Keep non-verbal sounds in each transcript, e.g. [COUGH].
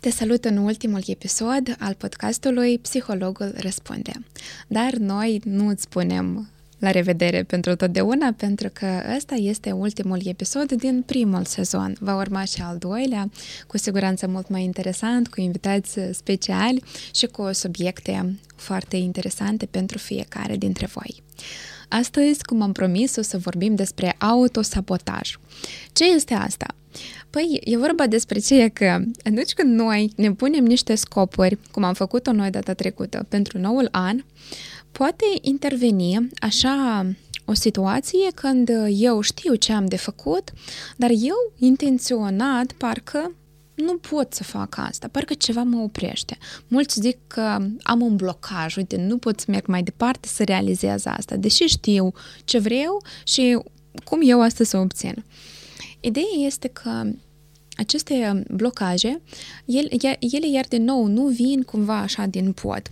Te salut în ultimul episod al podcastului Psihologul Răspunde. Dar noi nu îți spunem la revedere pentru totdeauna, pentru că ăsta este ultimul episod din primul sezon. Va urma și al doilea, cu siguranță mult mai interesant, cu invitați speciali și cu subiecte foarte interesante pentru fiecare dintre voi. Astăzi, cum am promis, o să vorbim despre autosabotaj. Ce este asta? Păi, e vorba despre ce că atunci când noi ne punem niște scopuri, cum am făcut-o noi data trecută, pentru noul an, poate interveni așa o situație când eu știu ce am de făcut, dar eu intenționat parcă nu pot să fac asta, parcă ceva mă oprește. Mulți zic că am un blocaj, uite, nu pot să merg mai departe să realizez asta, deși știu ce vreau și cum eu asta să obțin. Ideea este că aceste blocaje, ele, ele iar din nou nu vin cumva așa din pod.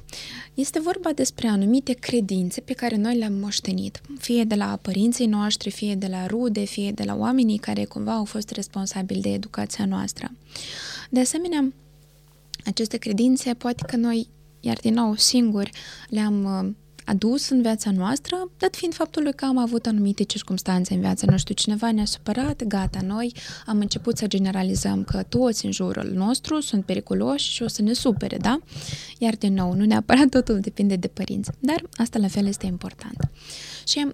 Este vorba despre anumite credințe pe care noi le-am moștenit, fie de la părinții noștri, fie de la rude, fie de la oamenii care cumva au fost responsabili de educația noastră. De asemenea, aceste credințe poate că noi, iar din nou singuri, le-am uh, adus în viața noastră, dat fiind faptul că am avut anumite circunstanțe în viața, nu știu, cineva ne-a supărat, gata, noi am început să generalizăm că toți în jurul nostru sunt periculoși și o să ne supere, da? Iar din nou, nu neapărat totul depinde de părinți, dar asta la fel este important. Și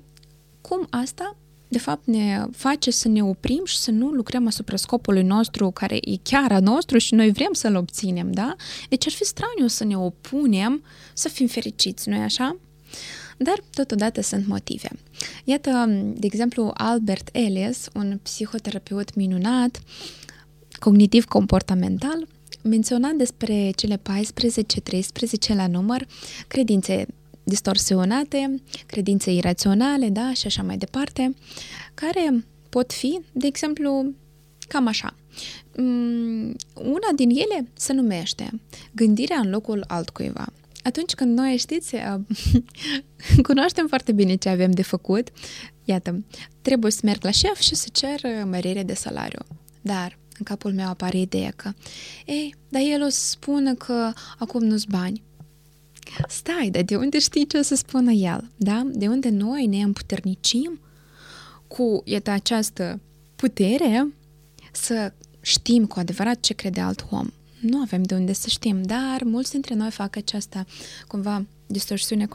cum asta de fapt ne face să ne oprim și să nu lucrăm asupra scopului nostru care e chiar a nostru și noi vrem să-l obținem, da? Deci ar fi straniu să ne opunem să fim fericiți, nu-i așa? Dar, totodată, sunt motive. Iată, de exemplu, Albert Ellis, un psihoterapeut minunat, cognitiv-comportamental, menționa despre cele 14-13 la număr credințe distorsionate, credințe iraționale, da, și așa mai departe, care pot fi, de exemplu, cam așa. Mm, una din ele se numește gândirea în locul altcuiva atunci când noi, știți, [LAUGHS] cunoaștem foarte bine ce avem de făcut, iată, trebuie să merg la șef și să cer mărire de salariu. Dar în capul meu apare ideea că, ei, dar el o să spună că acum nu-s bani. Stai, dar de unde știi ce o să spună el? Da? De unde noi ne împuternicim cu, iată, această putere să știm cu adevărat ce crede alt om nu avem de unde să știm, dar mulți dintre noi fac această, cumva, distorsiune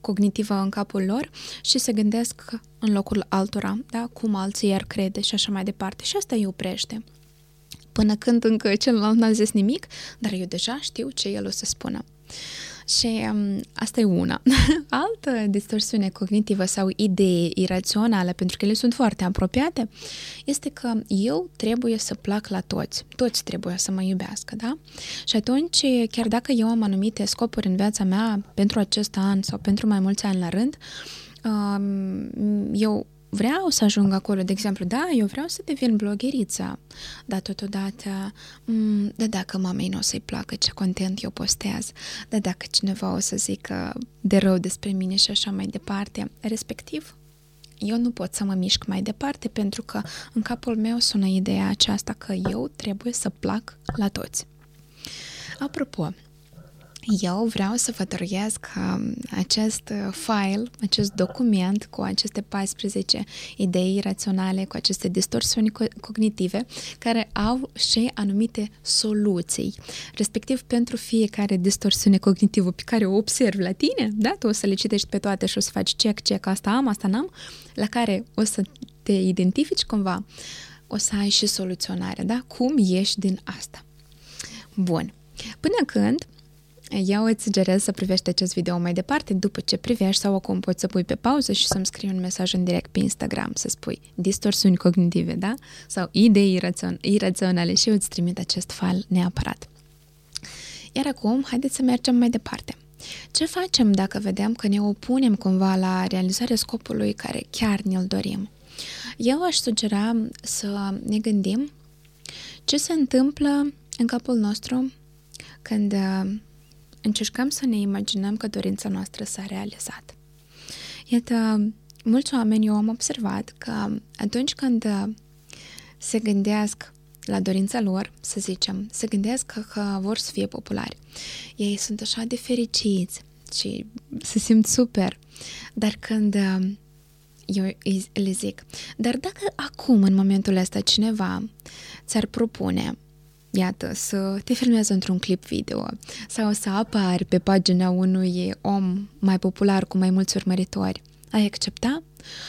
cognitivă în capul lor și se gândesc în locul altora, da, cum alții iar crede și așa mai departe. Și asta îi oprește. Până când încă celălalt n-a zis nimic, dar eu deja știu ce el o să spună. Și um, asta e una. [LAUGHS] Altă distorsiune cognitivă sau idee irațională, pentru că ele sunt foarte apropiate, este că eu trebuie să plac la toți. Toți trebuie să mă iubească, da? Și atunci, chiar dacă eu am anumite scopuri în viața mea pentru acest an sau pentru mai mulți ani la rând, um, eu vreau să ajung acolo, de exemplu, da, eu vreau să devin blogheriță, dar totodată, mm, da dacă mamei nu o să-i placă ce content eu postez, da dacă cineva o să zică de rău despre mine și așa mai departe, respectiv, eu nu pot să mă mișc mai departe pentru că în capul meu sună ideea aceasta că eu trebuie să plac la toți. Apropo, eu vreau să vă dăruiesc um, acest uh, file, acest document cu aceste 14 idei raționale, cu aceste distorsiuni cognitive, care au și anumite soluții. Respectiv, pentru fiecare distorsiune cognitivă pe care o observi la tine, da? tu o să le citești pe toate și o să faci check, check, asta am, asta n-am, la care o să te identifici cumva, o să ai și soluționare, da? Cum ieși din asta? Bun. Până când eu îți sugerez să privești acest video mai departe, după ce privești sau acum poți să pui pe pauză și să-mi scrii un mesaj în direct pe Instagram, să spui distorsiuni cognitive, da? Sau idei irațion- iraționale și eu îți trimit acest file neapărat. Iar acum, haideți să mergem mai departe. Ce facem dacă vedem că ne opunem cumva la realizarea scopului care chiar ne-l dorim? Eu aș sugera să ne gândim ce se întâmplă în capul nostru când încercăm să ne imaginăm că dorința noastră s-a realizat. Iată, mulți oameni eu am observat că atunci când se gândesc la dorința lor, să zicem, se gândesc că, că vor să fie populari. Ei sunt așa de fericiți și se simt super. Dar când uh, eu le zic, dar dacă acum, în momentul ăsta, cineva ți-ar propune iată, să te filmezi într-un clip video sau să apari pe pagina unui om mai popular cu mai mulți urmăritori, ai accepta?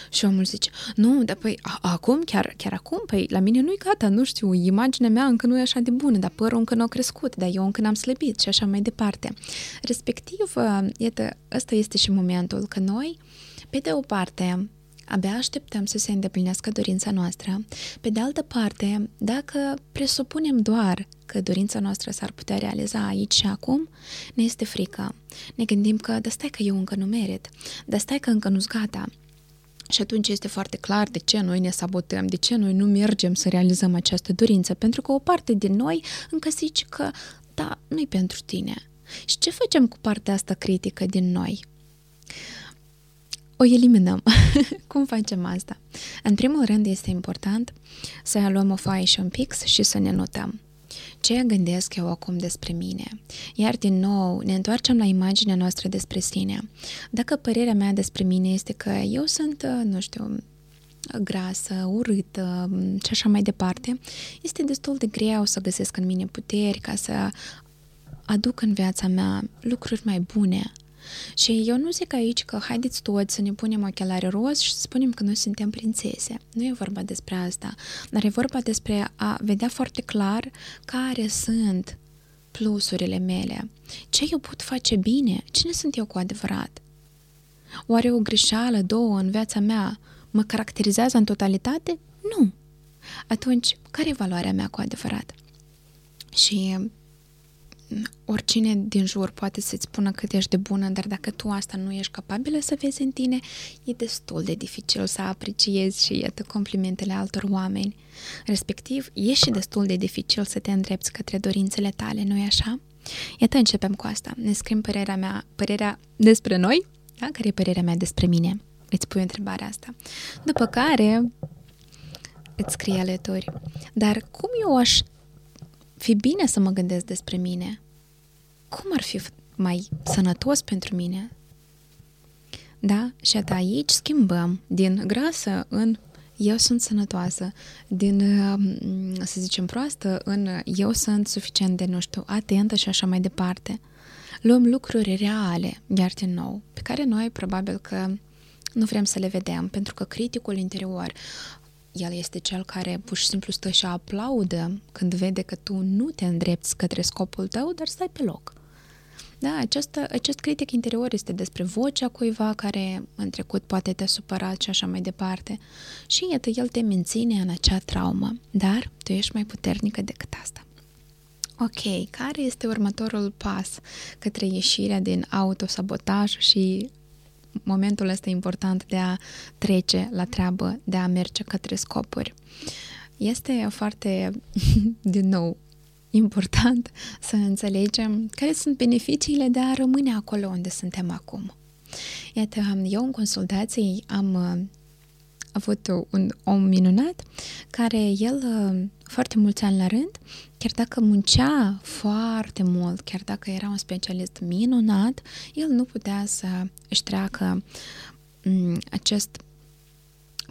Și omul zice, nu, dar păi acum, chiar, chiar acum, păi la mine nu-i gata, nu știu, imaginea mea încă nu e așa de bună, dar părul încă nu a crescut, dar eu încă n-am slăbit și așa mai departe. Respectiv, iată, ăsta este și momentul că noi, pe de o parte, abia așteptăm să se îndeplinească dorința noastră. Pe de altă parte, dacă presupunem doar că dorința noastră s-ar putea realiza aici și acum, ne este frică. Ne gândim că, da stai că eu încă nu merit, da stai că încă nu-s gata. Și atunci este foarte clar de ce noi ne sabotăm, de ce noi nu mergem să realizăm această dorință, pentru că o parte din noi încă zice că, da, nu-i pentru tine. Și ce facem cu partea asta critică din noi? O eliminăm. [LAUGHS] Cum facem asta? În primul rând este important să luăm o foaie și un pix și să ne notăm. Ce gândesc eu acum despre mine? Iar din nou ne întoarcem la imaginea noastră despre sine. Dacă părerea mea despre mine este că eu sunt, nu știu, grasă, urâtă și așa mai departe, este destul de greu să găsesc în mine puteri ca să aduc în viața mea lucruri mai bune, și eu nu zic aici că haideți toți să ne punem ochelari roz și să spunem că noi suntem prințese. Nu e vorba despre asta, dar e vorba despre a vedea foarte clar care sunt plusurile mele. Ce eu pot face bine? Cine sunt eu cu adevărat? Oare o greșeală, două în viața mea mă caracterizează în totalitate? Nu. Atunci, care e valoarea mea cu adevărat? Și oricine din jur poate să-ți spună cât ești de bună, dar dacă tu asta nu ești capabilă să vezi în tine, e destul de dificil să apreciezi și iată complimentele altor oameni. Respectiv, e și destul de dificil să te îndrepți către dorințele tale, nu-i așa? Iată, începem cu asta. Ne scrim părerea mea, părerea despre noi, da? Care e părerea mea despre mine? Îți pui întrebarea asta. După care îți scrie alături. Dar cum eu aș fi bine să mă gândesc despre mine? cum ar fi mai sănătos pentru mine? Da? Și atât aici schimbăm din grasă în eu sunt sănătoasă, din, um, să zicem, proastă în eu sunt suficient de, nu știu, atentă și așa mai departe. Luăm lucruri reale, iar din nou, pe care noi probabil că nu vrem să le vedem, pentru că criticul interior, el este cel care pur și simplu stă și aplaudă când vede că tu nu te îndrepți către scopul tău, dar stai pe loc. Da, acest, acest critic interior este despre vocea cuiva care în trecut poate te-a supărat și așa mai departe. Și iată, el te menține în acea traumă, dar tu ești mai puternică decât asta. Ok, care este următorul pas către ieșirea din autosabotaj și momentul ăsta important de a trece la treabă, de a merge către scopuri? Este foarte, [LAUGHS] din nou, important să înțelegem care sunt beneficiile de a rămâne acolo unde suntem acum. Iată, eu în consultații am uh, avut un om minunat care el uh, foarte mulți ani la rând, chiar dacă muncea foarte mult, chiar dacă era un specialist minunat, el nu putea să își treacă mm, acest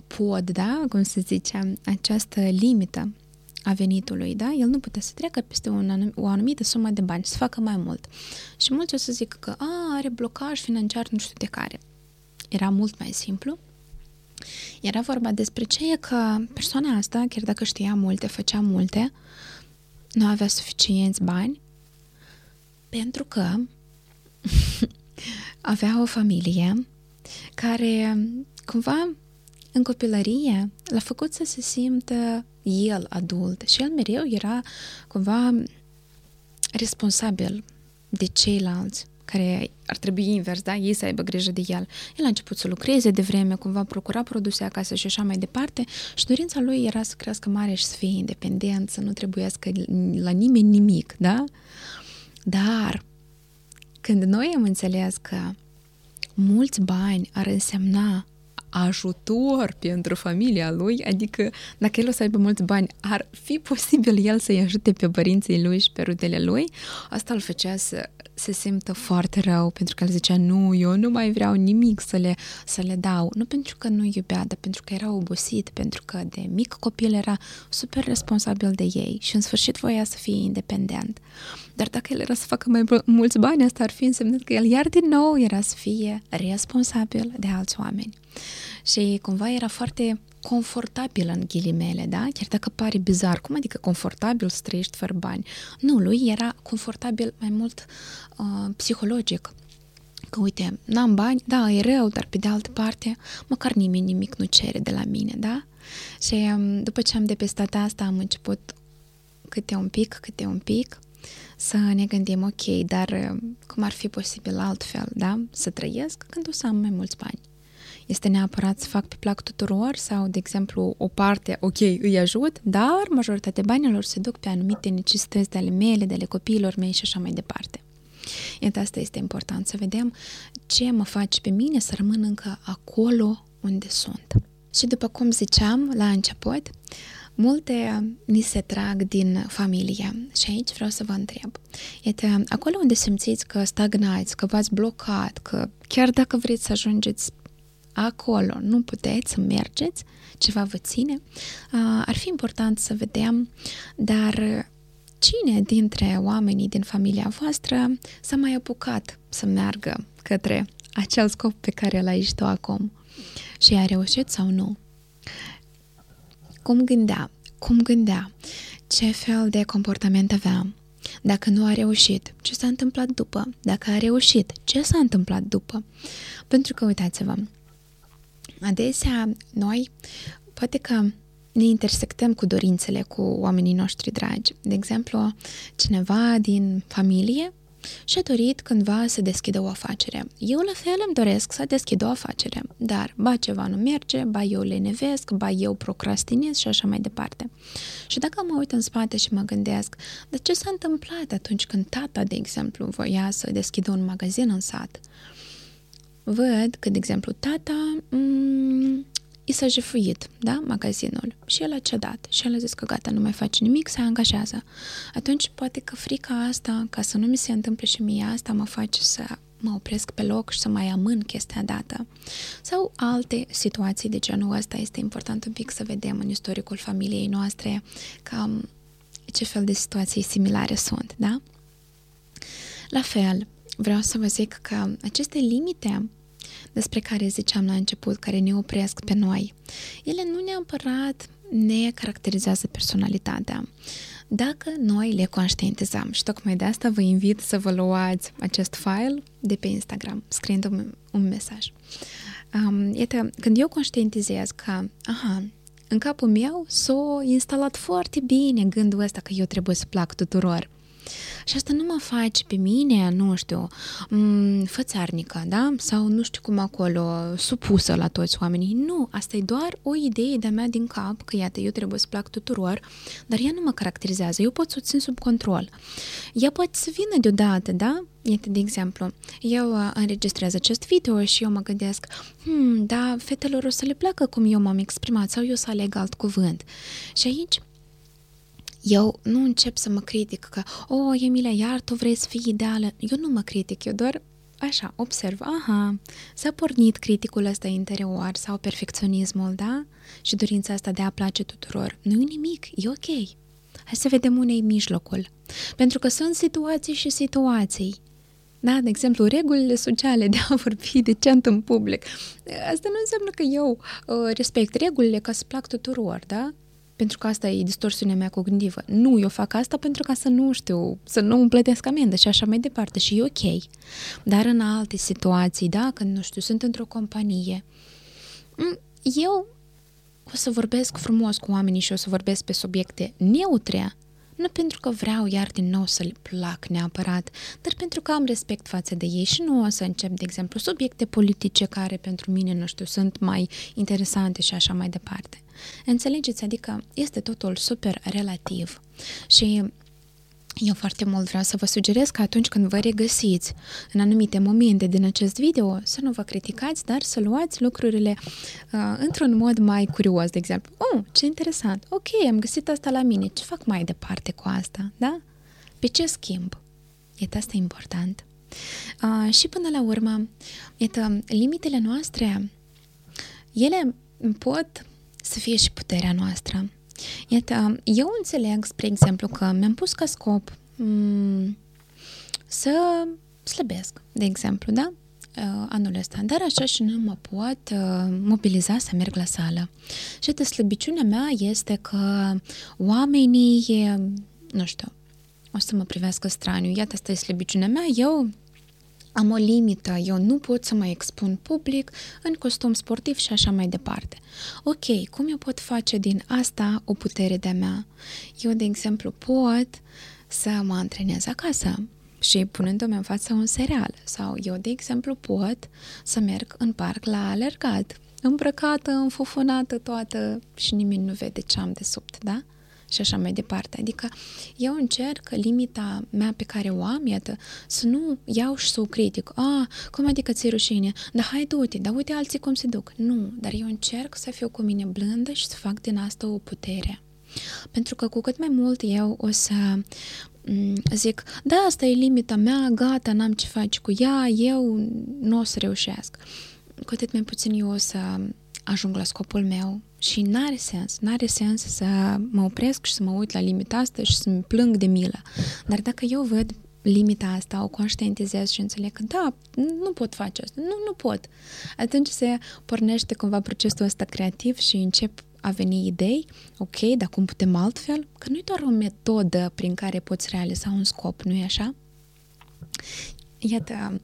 pod, da, cum se zice, această limită a venitului, da? El nu putea să treacă peste un anum- o anumită sumă de bani, să facă mai mult. Și mulți o să zică că a, are blocaj financiar nu știu de care. Era mult mai simplu. Era vorba despre ce e că persoana asta, chiar dacă știa multe, făcea multe, nu avea suficienți bani pentru că [LAUGHS] avea o familie care cumva în copilărie l-a făcut să se simtă el adult. Și el mereu era cumva responsabil de ceilalți care ar trebui invers, da? Ei să aibă grijă de el. El a început să lucreze de vreme, cumva procura produse acasă și așa mai departe și dorința lui era să crească mare și să fie independent, să nu trebuiască la nimeni nimic, da? Dar când noi am înțeles că mulți bani ar însemna ajutor pentru familia lui, adică dacă el o să aibă mulți bani, ar fi posibil el să-i ajute pe părinții lui și pe rudele lui, asta îl făcea să se simtă foarte rău pentru că el zicea nu, eu nu mai vreau nimic să le, să le dau. Nu pentru că nu iubea, dar pentru că era obosit, pentru că de mic copil era super responsabil de ei și în sfârșit voia să fie independent. Dar dacă el era să facă mai mulți bani, asta ar fi însemnat că el iar din nou era să fie responsabil de alți oameni. Și cumva era foarte confortabil în ghilimele, da? Chiar dacă pare bizar, cum adică confortabil să trăiești fără bani? Nu, lui era confortabil mai mult uh, psihologic. Că uite, n-am bani, da, e rău, dar pe de altă parte, măcar nimeni nimic nu cere de la mine, da? Și um, după ce am depestat asta, am început câte un pic, câte un pic, să ne gândim, ok, dar uh, cum ar fi posibil altfel, da? Să trăiesc când o să am mai mulți bani este neapărat să fac pe plac tuturor sau, de exemplu, o parte, ok, îi ajut, dar majoritatea banilor se duc pe anumite necesități de ale mele, de ale copiilor mei și așa mai departe. Iată, asta este important, să vedem ce mă face pe mine să rămân încă acolo unde sunt. Și după cum ziceam la început, multe ni se trag din familie și aici vreau să vă întreb. Iată, acolo unde simțiți că stagnați, că v-ați blocat, că chiar dacă vreți să ajungeți acolo nu puteți să mergeți, ceva vă ține, ar fi important să vedem, dar cine dintre oamenii din familia voastră s-a mai apucat să meargă către acel scop pe care l-ai ieșit tu acum și a reușit sau nu? Cum gândea? Cum gândea? Ce fel de comportament avea? Dacă nu a reușit, ce s-a întâmplat după? Dacă a reușit, ce s-a întâmplat după? Pentru că, uitați-vă, Adesea, noi, poate că ne intersectăm cu dorințele cu oamenii noștri dragi. De exemplu, cineva din familie și-a dorit cândva să deschidă o afacere. Eu la fel îmi doresc să deschid o afacere, dar ba ceva nu merge, ba eu le nevesc, ba eu procrastinez și așa mai departe. Și dacă mă uit în spate și mă gândesc, dar ce s-a întâmplat atunci când tata, de exemplu, voia să deschidă un magazin în sat? Văd că, de exemplu, tata mm, i s-a jefuit, da, magazinul și el a cedat și el a zis că gata, nu mai face nimic, se angajează. Atunci poate că frica asta, ca să nu mi se întâmple și mie asta, mă face să mă opresc pe loc și să mai amân chestia dată. Sau alte situații de genul ăsta este important un pic să vedem în istoricul familiei noastre cam ce fel de situații similare sunt, da? La fel, vreau să vă zic că aceste limite despre care ziceam la început, care ne opresc pe noi, ele nu neapărat ne caracterizează personalitatea. Dacă noi le conștientizăm și tocmai de asta vă invit să vă luați acest file de pe Instagram, scriind un, un mesaj. Um, iată, când eu conștientizez că, aha, în capul meu s-a instalat foarte bine gândul ăsta că eu trebuie să plac tuturor. Și asta nu mă face pe mine, nu știu, mm, fățarnică, da? Sau nu știu cum acolo, supusă la toți oamenii. Nu, asta e doar o idee de-a mea din cap, că iată, eu trebuie să plac tuturor, dar ea nu mă caracterizează, eu pot să o țin sub control. Ea poate să vină deodată, da? Iată, de exemplu, eu uh, înregistrez acest video și eu mă gândesc, hmm, da, fetelor o să le placă cum eu m-am exprimat sau eu să aleg alt cuvânt. Și aici eu nu încep să mă critic că, o, oh, Emilia, iar tu vrei să fii ideală. Eu nu mă critic, eu doar așa, observ, aha, s-a pornit criticul ăsta interior sau perfecționismul, da? Și dorința asta de a place tuturor. Nu e nimic, e ok. Hai să vedem unei mijlocul. Pentru că sunt situații și situații. Da, de exemplu, regulile sociale de a [LAUGHS] vorbi decent în public. Asta nu înseamnă că eu uh, respect regulile ca să plac tuturor, da? Pentru că asta e distorsiunea mea cognitivă. Nu, eu fac asta pentru ca să nu știu, să nu îmi plătesc amendă și așa mai departe și e ok. Dar în alte situații, da, când, nu știu, sunt într-o companie, mm, eu o să vorbesc frumos cu oamenii și o să vorbesc pe subiecte neutre, nu pentru că vreau iar din nou să-l plac neapărat, dar pentru că am respect față de ei și nu o să încep, de exemplu, subiecte politice care pentru mine, nu știu, sunt mai interesante și așa mai departe. Înțelegeți? Adică este totul super relativ și eu foarte mult vreau să vă sugerez că atunci când vă regăsiți în anumite momente din acest video, să nu vă criticați, dar să luați lucrurile uh, într-un mod mai curios, de exemplu. Oh, ce interesant! Ok, am găsit asta la mine. Ce fac mai departe cu asta? Da? Pe ce schimb? Iată, asta e important. Uh, și până la urmă, iată, limitele noastre, ele pot să fie și puterea noastră. Iată, eu înțeleg, spre exemplu, că mi-am pus ca scop mm, să slăbesc, de exemplu, da? Uh, anul ăsta, dar așa și nu mă pot uh, mobiliza să merg la sală. Și de slăbiciunea mea este că oamenii, nu știu, o să mă privească straniu. Iată, asta e slăbiciunea mea. Eu am o limită, eu nu pot să mă expun public în costum sportiv și așa mai departe. Ok, cum eu pot face din asta o putere de-a mea? Eu, de exemplu, pot să mă antrenez acasă și punându-mi în față un serial. Sau eu, de exemplu, pot să merg în parc la alergat, îmbrăcată, înfufunată toată și nimeni nu vede ce am de sub, da? Și așa mai departe. Adică eu încerc limita mea pe care o am, iată, să nu iau și să o critic. A, cum adică ți-e rușine? Dar hai du-te, dar uite alții cum se duc. Nu, dar eu încerc să fiu cu mine blândă și să fac din asta o putere. Pentru că cu cât mai mult eu o să zic, da, asta e limita mea, gata, n-am ce face cu ea, eu nu o să reușesc. Cu atât mai puțin eu o să ajung la scopul meu și n-are sens, n-are sens să mă opresc și să mă uit la limita asta și să-mi plâng de milă. Dar dacă eu văd limita asta, o conștientizez și înțeleg că da, nu pot face asta, nu, nu pot. Atunci se pornește cumva procesul ăsta creativ și încep a veni idei, ok, dar cum putem altfel? Că nu e doar o metodă prin care poți realiza un scop, nu e așa? Iată,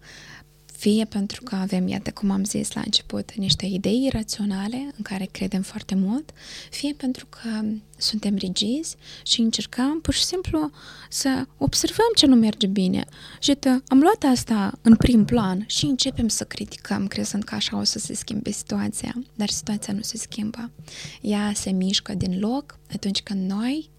fie pentru că avem, iată cum am zis la început, niște idei iraționale în care credem foarte mult, fie pentru că suntem rigizi și încercăm pur și simplu să observăm ce nu merge bine. Și tă, am luat asta în prim plan și începem să criticăm, crezând că așa o să se schimbe situația. Dar situația nu se schimbă. Ea se mișcă din loc atunci când noi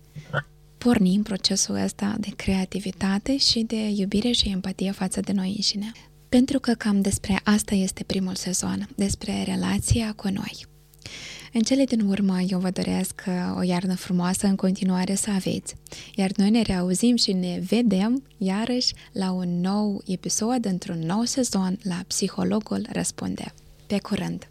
pornim procesul ăsta de creativitate și de iubire și empatie față de noi înșine. Pentru că cam despre asta este primul sezon, despre relația cu noi. În cele din urmă, eu vă doresc uh, o iarnă frumoasă în continuare să aveți. Iar noi ne reauzim și ne vedem iarăși la un nou episod într-un nou sezon la Psihologul Răspunde. Pe curând!